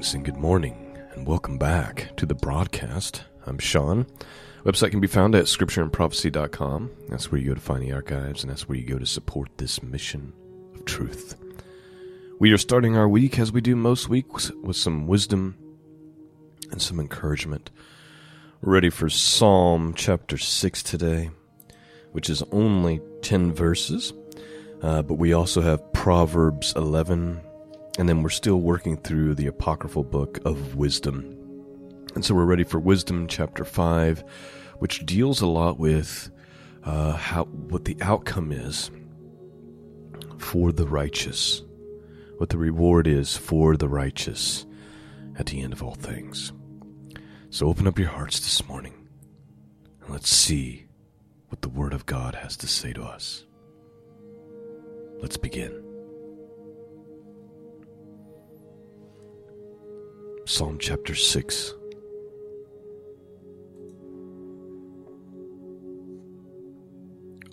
Greetings and good morning, and welcome back to the broadcast. I'm Shawn. Website can be found at scriptureandprophecy.com. That's where you go to find the archives, and that's where you go to support this mission of truth. We are starting our week as we do most weeks with some wisdom and some encouragement. We're ready for Psalm chapter 6 today, which is only 10 verses, uh, but we also have Proverbs 11 and then we're still working through the apocryphal book of wisdom. And so we're ready for wisdom chapter 5, which deals a lot with uh, how what the outcome is for the righteous, what the reward is for the righteous at the end of all things. So open up your hearts this morning and let's see what the Word of God has to say to us. Let's begin. Psalm chapter 6.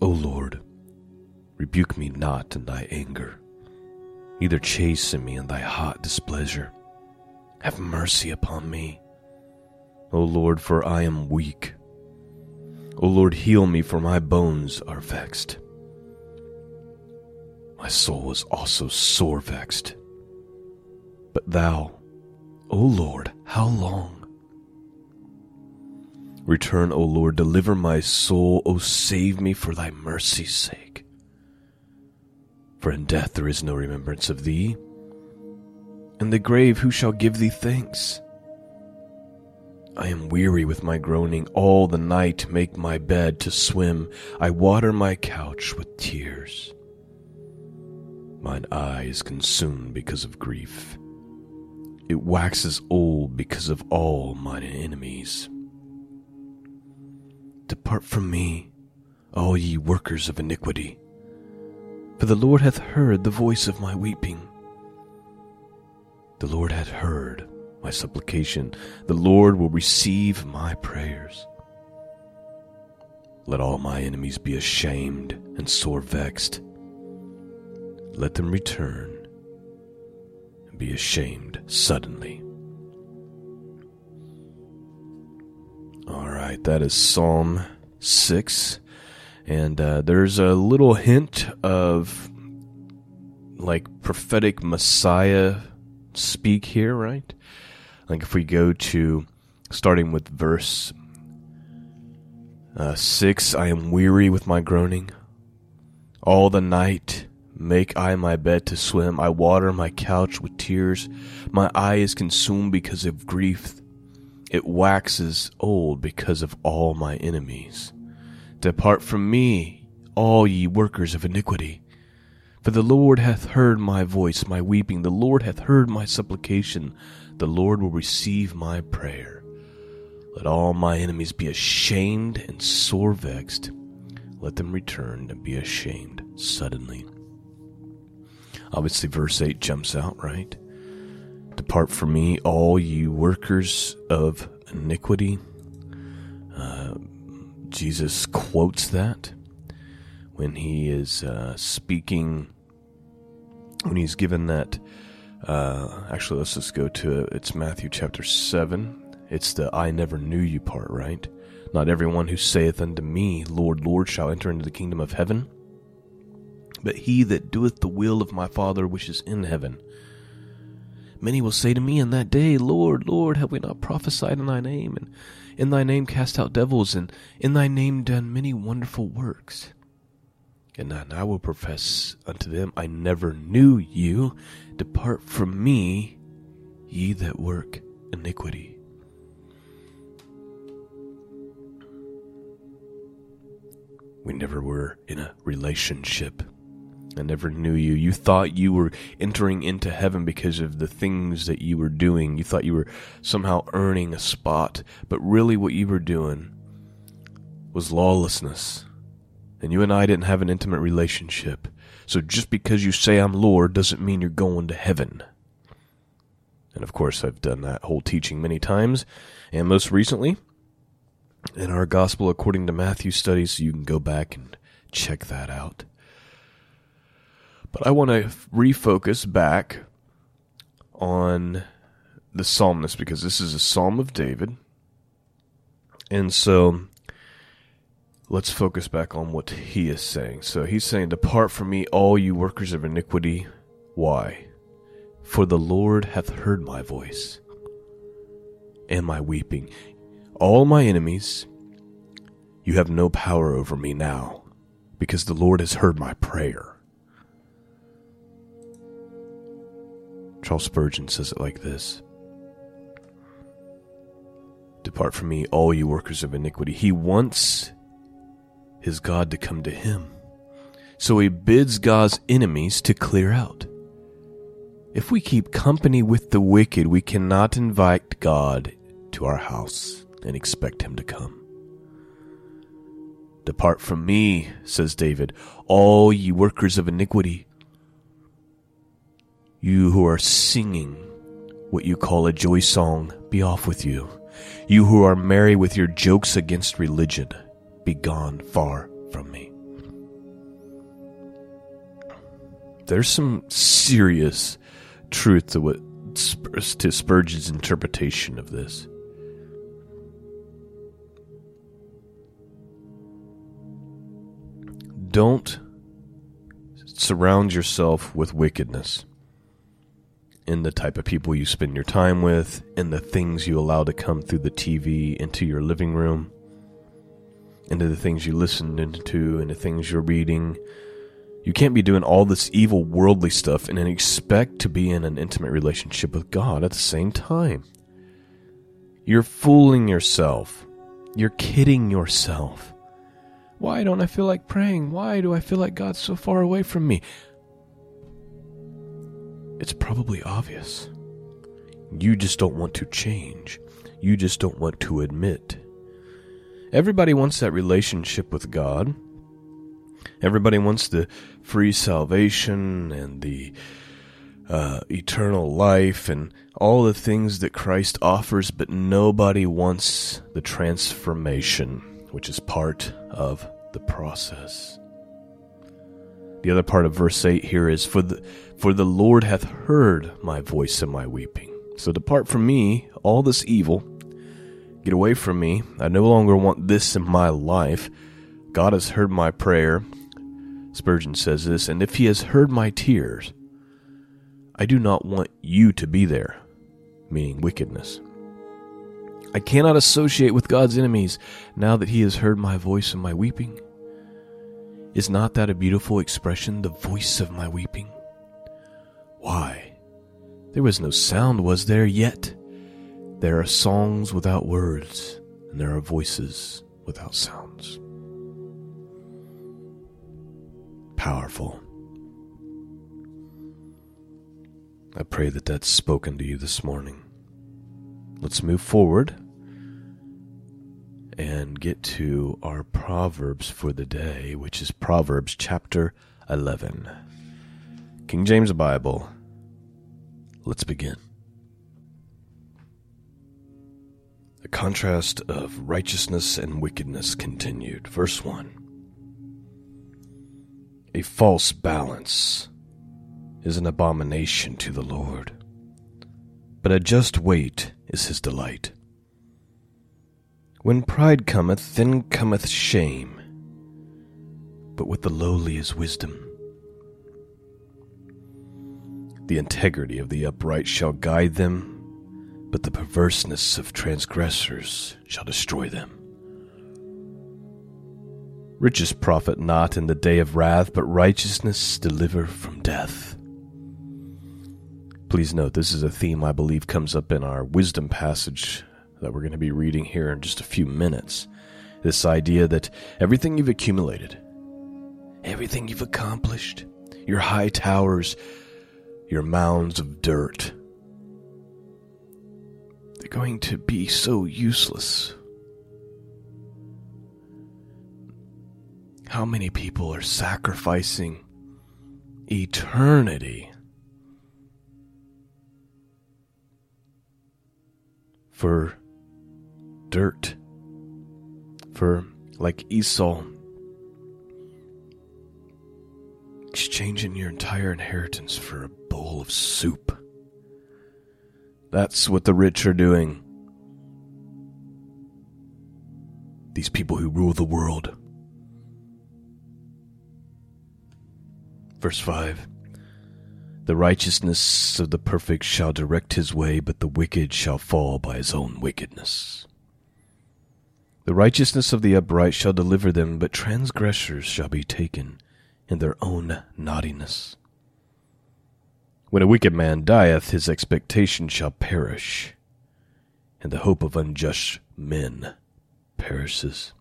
O Lord, rebuke me not in thy anger, neither chasten me in thy hot displeasure. Have mercy upon me, O Lord, for I am weak. O Lord, heal me, for my bones are vexed. My soul is also sore vexed. But thou, O Lord, how long? Return, O Lord, deliver my soul, O save me for thy mercy's sake. For in death there is no remembrance of thee. In the grave who shall give thee thanks? I am weary with my groaning, all the night make my bed to swim, I water my couch with tears. Mine eye is consumed because of grief it waxes old because of all mine enemies. Depart from me, all ye workers of iniquity, for the Lord hath heard the voice of my weeping. The Lord hath heard my supplication, the Lord will receive my prayers. Let all my enemies be ashamed and sore vexed. Let them return be ashamed suddenly. All right, that is Psalm 6. And uh, there's a little hint of like prophetic Messiah speak here, right? Like if we go to starting with verse uh, 6 I am weary with my groaning. All the night Make I my bed to swim, I water my couch with tears. My eye is consumed because of grief. It waxes old because of all my enemies. Depart from me, all ye workers of iniquity. For the Lord hath heard my voice, my weeping. The Lord hath heard my supplication. The Lord will receive my prayer. Let all my enemies be ashamed and sore vexed. Let them return and be ashamed suddenly. Obviously, verse 8 jumps out, right? Depart from me, all you workers of iniquity. Uh, Jesus quotes that when he is uh, speaking, when he's given that. Uh, actually, let's just go to it. It's Matthew chapter 7. It's the I never knew you part, right? Not everyone who saith unto me, Lord, Lord, shall enter into the kingdom of heaven but he that doeth the will of my Father which is in heaven. Many will say to me in that day, Lord, Lord, have we not prophesied in thy name, and in thy name cast out devils, and in thy name done many wonderful works? And I will profess unto them, I never knew you. Depart from me, ye that work iniquity. We never were in a relationship I never knew you. You thought you were entering into heaven because of the things that you were doing. You thought you were somehow earning a spot, but really what you were doing was lawlessness. And you and I didn't have an intimate relationship. So just because you say I'm Lord doesn't mean you're going to heaven. And of course, I've done that whole teaching many times. And most recently, in our Gospel according to Matthew studies, you can go back and check that out. But I want to refocus back on the psalmist because this is a psalm of David. And so let's focus back on what he is saying. So he's saying, Depart from me, all you workers of iniquity. Why? For the Lord hath heard my voice and my weeping. All my enemies, you have no power over me now, because the Lord has heard my prayer. Charles Spurgeon says it like this Depart from me, all you workers of iniquity. He wants his God to come to him. So he bids God's enemies to clear out. If we keep company with the wicked, we cannot invite God to our house and expect him to come. Depart from me, says David, all ye workers of iniquity. You who are singing what you call a joy song, be off with you. You who are merry with your jokes against religion, be gone far from me. There's some serious truth to what to Spurgeon's interpretation of this. Don't surround yourself with wickedness in the type of people you spend your time with, in the things you allow to come through the TV into your living room, into the things you listen into, into the things you're reading. You can't be doing all this evil worldly stuff and then expect to be in an intimate relationship with God at the same time. You're fooling yourself. You're kidding yourself. Why don't I feel like praying? Why do I feel like God's so far away from me? It's probably obvious. You just don't want to change. You just don't want to admit. Everybody wants that relationship with God. Everybody wants the free salvation and the uh, eternal life and all the things that Christ offers, but nobody wants the transformation, which is part of the process. The other part of verse 8 here is for the for the Lord hath heard my voice and my weeping. So depart from me, all this evil. Get away from me. I no longer want this in my life. God has heard my prayer. Spurgeon says this, and if he has heard my tears, I do not want you to be there, meaning wickedness. I cannot associate with God's enemies now that he has heard my voice and my weeping. Is not that a beautiful expression, the voice of my weeping? Why? There was no sound, was there? Yet there are songs without words, and there are voices without sounds. Powerful. I pray that that's spoken to you this morning. Let's move forward and get to our Proverbs for the day, which is Proverbs chapter 11. King James Bible. Let's begin. The contrast of righteousness and wickedness continued. Verse 1 A false balance is an abomination to the Lord, but a just weight is his delight. When pride cometh, then cometh shame, but with the lowly is wisdom. The integrity of the upright shall guide them, but the perverseness of transgressors shall destroy them. Riches profit not in the day of wrath, but righteousness deliver from death. Please note, this is a theme I believe comes up in our wisdom passage that we're going to be reading here in just a few minutes. This idea that everything you've accumulated, everything you've accomplished, your high towers, your mounds of dirt. They're going to be so useless. How many people are sacrificing eternity for dirt? For, like Esau, exchanging your entire inheritance for a bowl of soup. That's what the rich are doing. These people who rule the world. Verse 5 The righteousness of the perfect shall direct his way, but the wicked shall fall by his own wickedness. The righteousness of the upright shall deliver them, but transgressors shall be taken in their own naughtiness. When a wicked man dieth, his expectation shall perish, and the hope of unjust men perishes.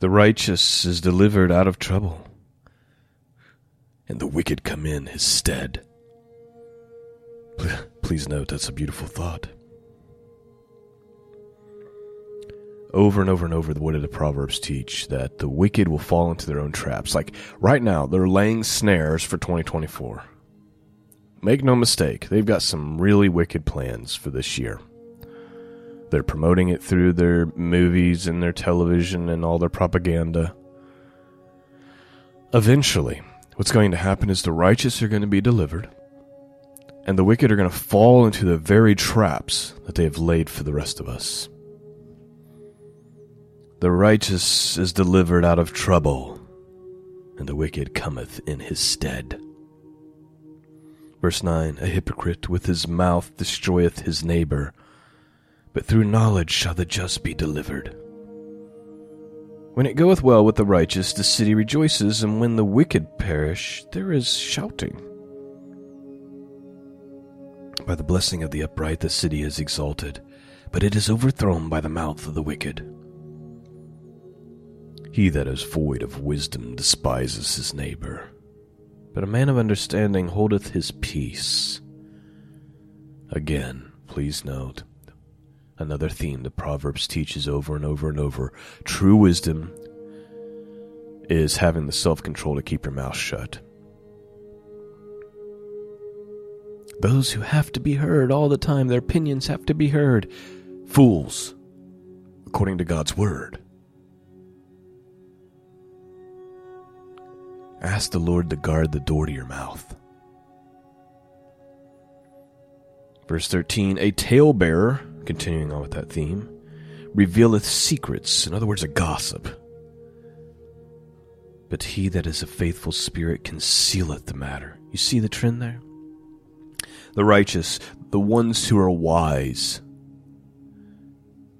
The righteous is delivered out of trouble, and the wicked come in his stead. Please note that's a beautiful thought. Over and over and over what do the proverbs teach? That the wicked will fall into their own traps. Like right now they're laying snares for 2024 make no mistake they've got some really wicked plans for this year. They're promoting it through their movies and their television and all their propaganda. Eventually what's going to happen is the righteous are going to be delivered and the wicked are going to fall into the very traps that they have laid for the rest of us the righteous is delivered out of trouble, and the wicked cometh in his stead. Verse 9 A hypocrite with his mouth destroyeth his neighbor, but through knowledge shall the just be delivered. When it goeth well with the righteous, the city rejoices, and when the wicked perish, there is shouting. By the blessing of the upright, the city is exalted, but it is overthrown by the mouth of the wicked. He that is void of wisdom despises his neighbor, but a man of understanding holdeth his peace. Again, please note another theme the Proverbs teaches over and over and over. True wisdom is having the self control to keep your mouth shut. Those who have to be heard all the time, their opinions have to be heard. Fools, according to God's word. Ask the Lord to guard the door to your mouth. Verse 13 A talebearer, continuing on with that theme, revealeth secrets, in other words, a gossip. But he that is a faithful spirit concealeth the matter. You see the trend there? The righteous, the ones who are wise,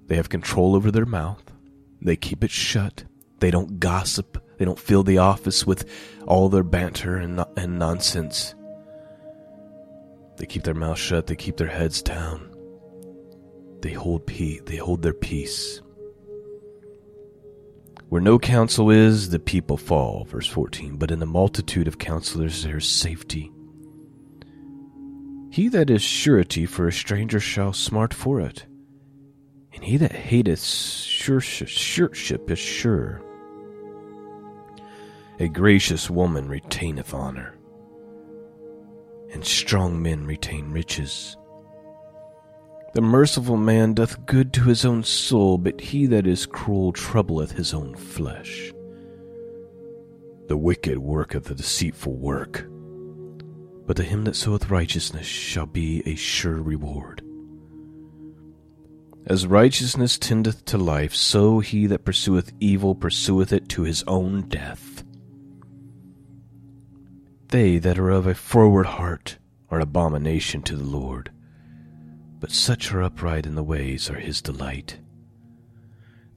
they have control over their mouth, they keep it shut, they don't gossip, they don't fill the office with all their banter and, and nonsense. They keep their mouths shut, they keep their heads down. They hold peace, they hold their peace. Where no counsel is, the people fall, verse 14. But in the multitude of counselors there is safety. He that is surety for a stranger shall smart for it, and he that hateth sureship is sure. A gracious woman retaineth honor, and strong men retain riches. The merciful man doth good to his own soul, but he that is cruel troubleth his own flesh. The wicked worketh a deceitful work, but to him that soweth righteousness shall be a sure reward. As righteousness tendeth to life, so he that pursueth evil pursueth it to his own death. They that are of a froward heart are abomination to the Lord, but such are upright in the ways are his delight.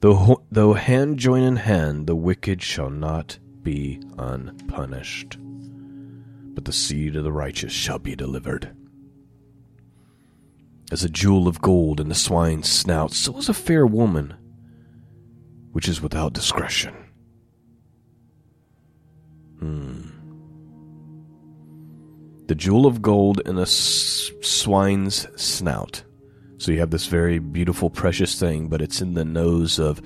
Though, though hand join in hand, the wicked shall not be unpunished, but the seed of the righteous shall be delivered. As a jewel of gold in the swine's snout, so is a fair woman which is without discretion. Hmm the jewel of gold in a swine's snout. So you have this very beautiful, precious thing, but it's in the nose of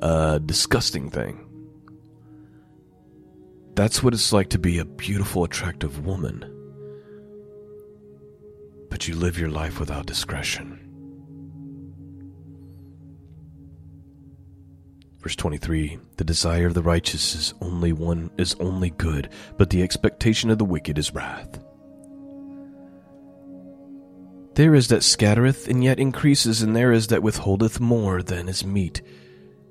a disgusting thing. That's what it's like to be a beautiful, attractive woman. But you live your life without discretion. Verse 23 The desire of the righteous is only one is only good, but the expectation of the wicked is wrath. There is that scattereth, and yet increases, and there is that withholdeth more than is meet,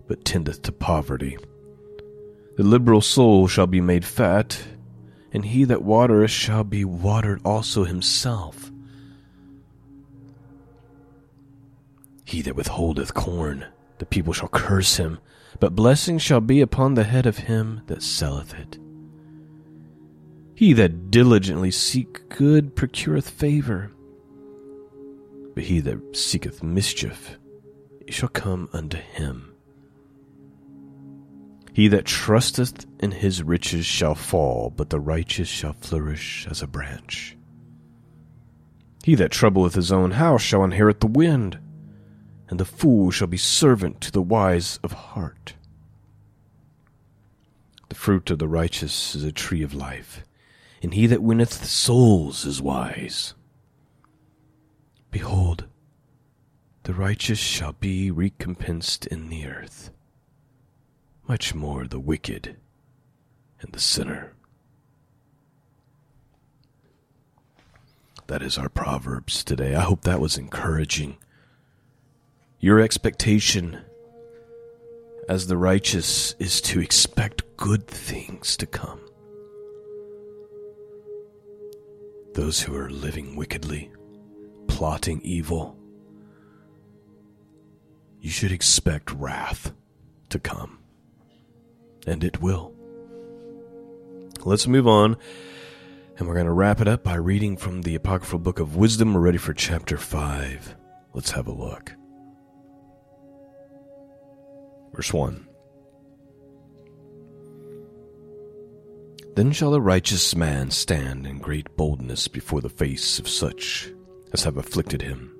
but tendeth to poverty. The liberal soul shall be made fat, and he that watereth shall be watered also himself. He that withholdeth corn, the people shall curse him, but blessing shall be upon the head of him that selleth it. He that diligently seek good procureth favor, but he that seeketh mischief shall come unto him. He that trusteth in his riches shall fall, but the righteous shall flourish as a branch. He that troubleth his own house shall inherit the wind, and the fool shall be servant to the wise of heart. The fruit of the righteous is a tree of life, and he that winneth souls is wise. The righteous shall be recompensed in the earth, much more the wicked and the sinner. That is our Proverbs today. I hope that was encouraging. Your expectation as the righteous is to expect good things to come. Those who are living wickedly plotting evil, you should expect wrath to come. And it will. Let's move on. And we're going to wrap it up by reading from the Apocryphal Book of Wisdom. We're ready for chapter 5. Let's have a look. Verse 1 Then shall the righteous man stand in great boldness before the face of such as have afflicted him,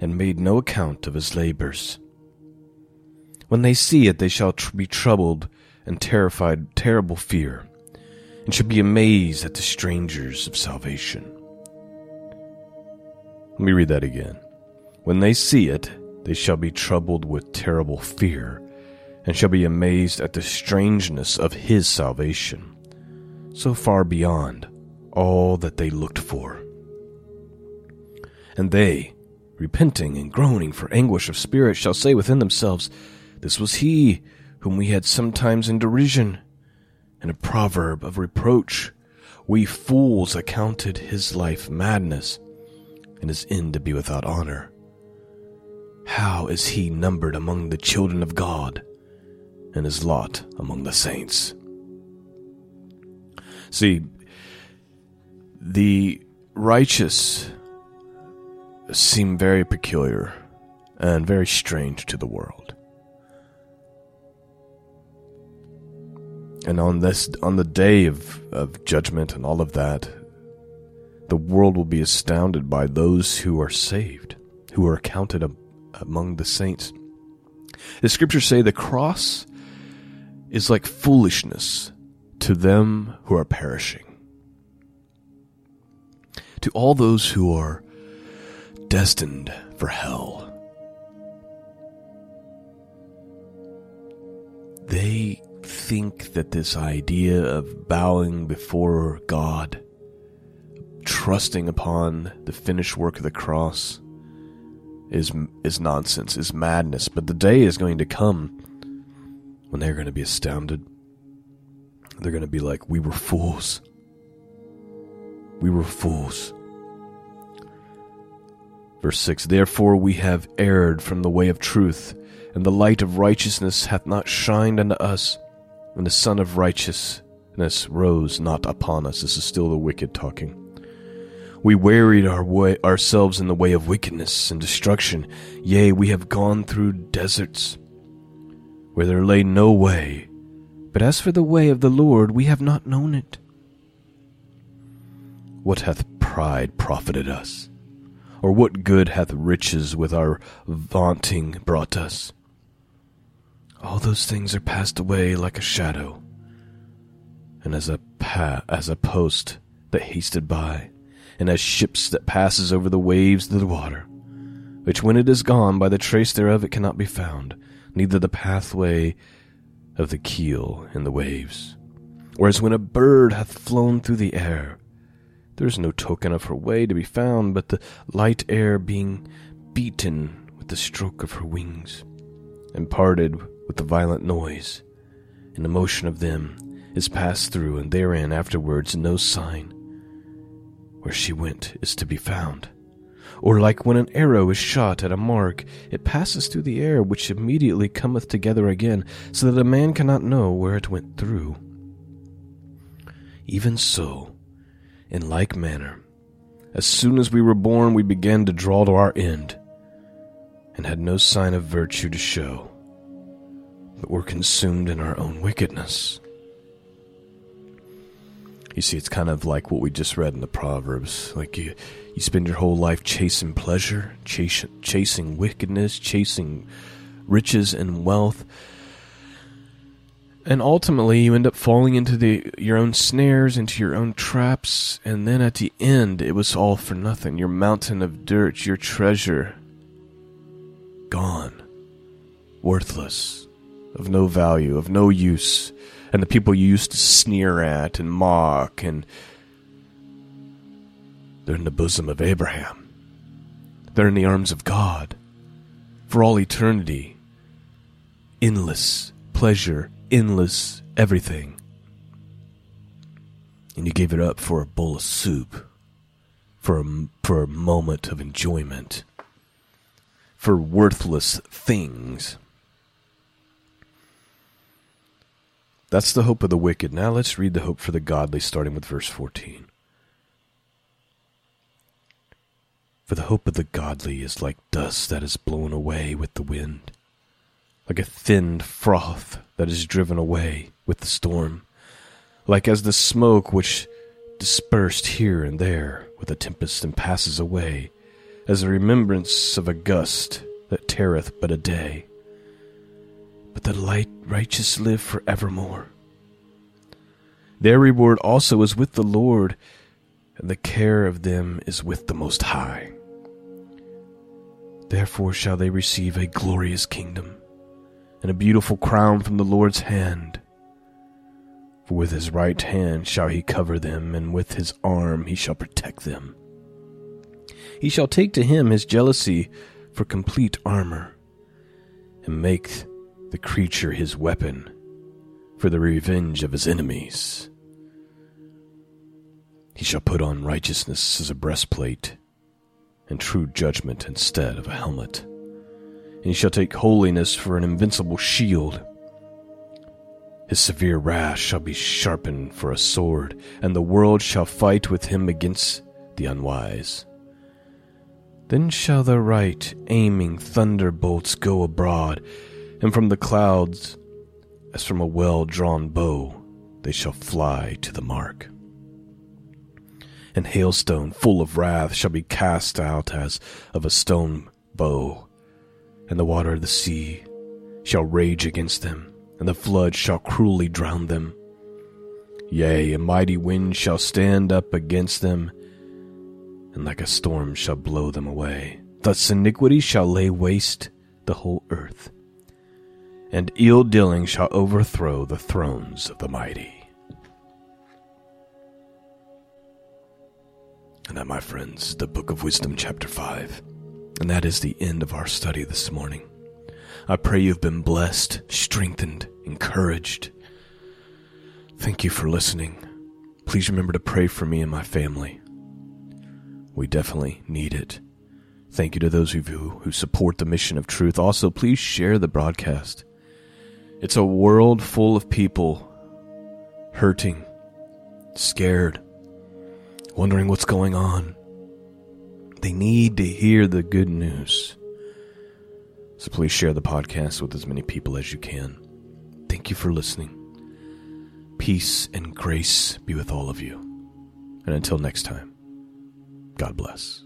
and made no account of his labors. When they see it, they shall tr- be troubled and terrified, terrible fear, and shall be amazed at the strangers of salvation. Let me read that again. When they see it, they shall be troubled with terrible fear, and shall be amazed at the strangeness of his salvation, so far beyond all that they looked for. And they, repenting and groaning for anguish of spirit, shall say within themselves, This was he whom we had sometimes in derision, and a proverb of reproach. We fools accounted his life madness, and his end to be without honor. How is he numbered among the children of God, and his lot among the saints? See, the righteous seem very peculiar and very strange to the world. And on this on the day of, of judgment and all of that, the world will be astounded by those who are saved, who are counted among the saints. The scriptures say the cross is like foolishness to them who are perishing. To all those who are destined for hell. They think that this idea of bowing before God, trusting upon the finished work of the cross, is is nonsense, is madness. But the day is going to come when they're going to be astounded. They're going to be like, "We were fools. We were fools." Verse 6 Therefore we have erred from the way of truth, and the light of righteousness hath not shined unto us, and the sun of righteousness rose not upon us. This is still the wicked talking. We wearied our way, ourselves in the way of wickedness and destruction. Yea, we have gone through deserts where there lay no way. But as for the way of the Lord, we have not known it. What hath pride profited us? Or what good hath riches with our vaunting brought us? All those things are passed away like a shadow, and as a pa- as a post that hasted by, and as ships that passes over the waves of the water, which when it is gone by the trace thereof it cannot be found, neither the pathway of the keel in the waves. Whereas when a bird hath flown through the air, There is no token of her way to be found but the light air being beaten with the stroke of her wings, and parted with the violent noise, and the motion of them is passed through, and therein afterwards no sign where she went is to be found. Or like when an arrow is shot at a mark, it passes through the air, which immediately cometh together again, so that a man cannot know where it went through. Even so, in like manner, as soon as we were born, we began to draw to our end, and had no sign of virtue to show, but were consumed in our own wickedness. You see, it's kind of like what we just read in the Proverbs. Like you, you spend your whole life chasing pleasure, chasing, chasing wickedness, chasing riches and wealth, and ultimately you end up falling into the your own snares, into your own traps, and then at the end, it was all for nothing. Your mountain of dirt, your treasure, gone, worthless, of no value, of no use and the people you used to sneer at and mock, and they're in the bosom of Abraham. They're in the arms of God for all eternity. Endless pleasure, endless everything. And you gave it up for a bowl of soup, for a, for a moment of enjoyment, for worthless things. That's the hope of the wicked. Now let's read the hope for the godly, starting with verse 14. For the hope of the godly is like dust that is blown away with the wind, like a thinned froth that is driven away with the storm, like as the smoke which dispersed here and there with a tempest and passes away, as the remembrance of a gust that teareth but a day but the light righteous live for evermore. Their reward also is with the Lord, and the care of them is with the Most High. Therefore shall they receive a glorious kingdom, and a beautiful crown from the Lord's hand. For with his right hand shall he cover them, and with his arm he shall protect them. He shall take to him his jealousy for complete armor, and make the creature his weapon for the revenge of his enemies. He shall put on righteousness as a breastplate, and true judgment instead of a helmet. And he shall take holiness for an invincible shield. His severe wrath shall be sharpened for a sword, and the world shall fight with him against the unwise. Then shall the right aiming thunderbolts go abroad, and from the clouds, as from a well drawn bow, they shall fly to the mark. And hailstone full of wrath shall be cast out as of a stone bow, and the water of the sea shall rage against them, and the flood shall cruelly drown them. Yea, a mighty wind shall stand up against them, and like a storm shall blow them away. Thus iniquity shall lay waste the whole earth, and ill dealing shall overthrow the thrones of the mighty. And that, my friends, the Book of Wisdom, chapter 5. And that is the end of our study this morning. I pray you've been blessed, strengthened, encouraged. Thank you for listening. Please remember to pray for me and my family. We definitely need it. Thank you to those of you who support the mission of truth. Also, please share the broadcast. It's a world full of people hurting, scared, wondering what's going on. They need to hear the good news. So please share the podcast with as many people as you can. Thank you for listening. Peace and grace be with all of you. And until next time, God bless.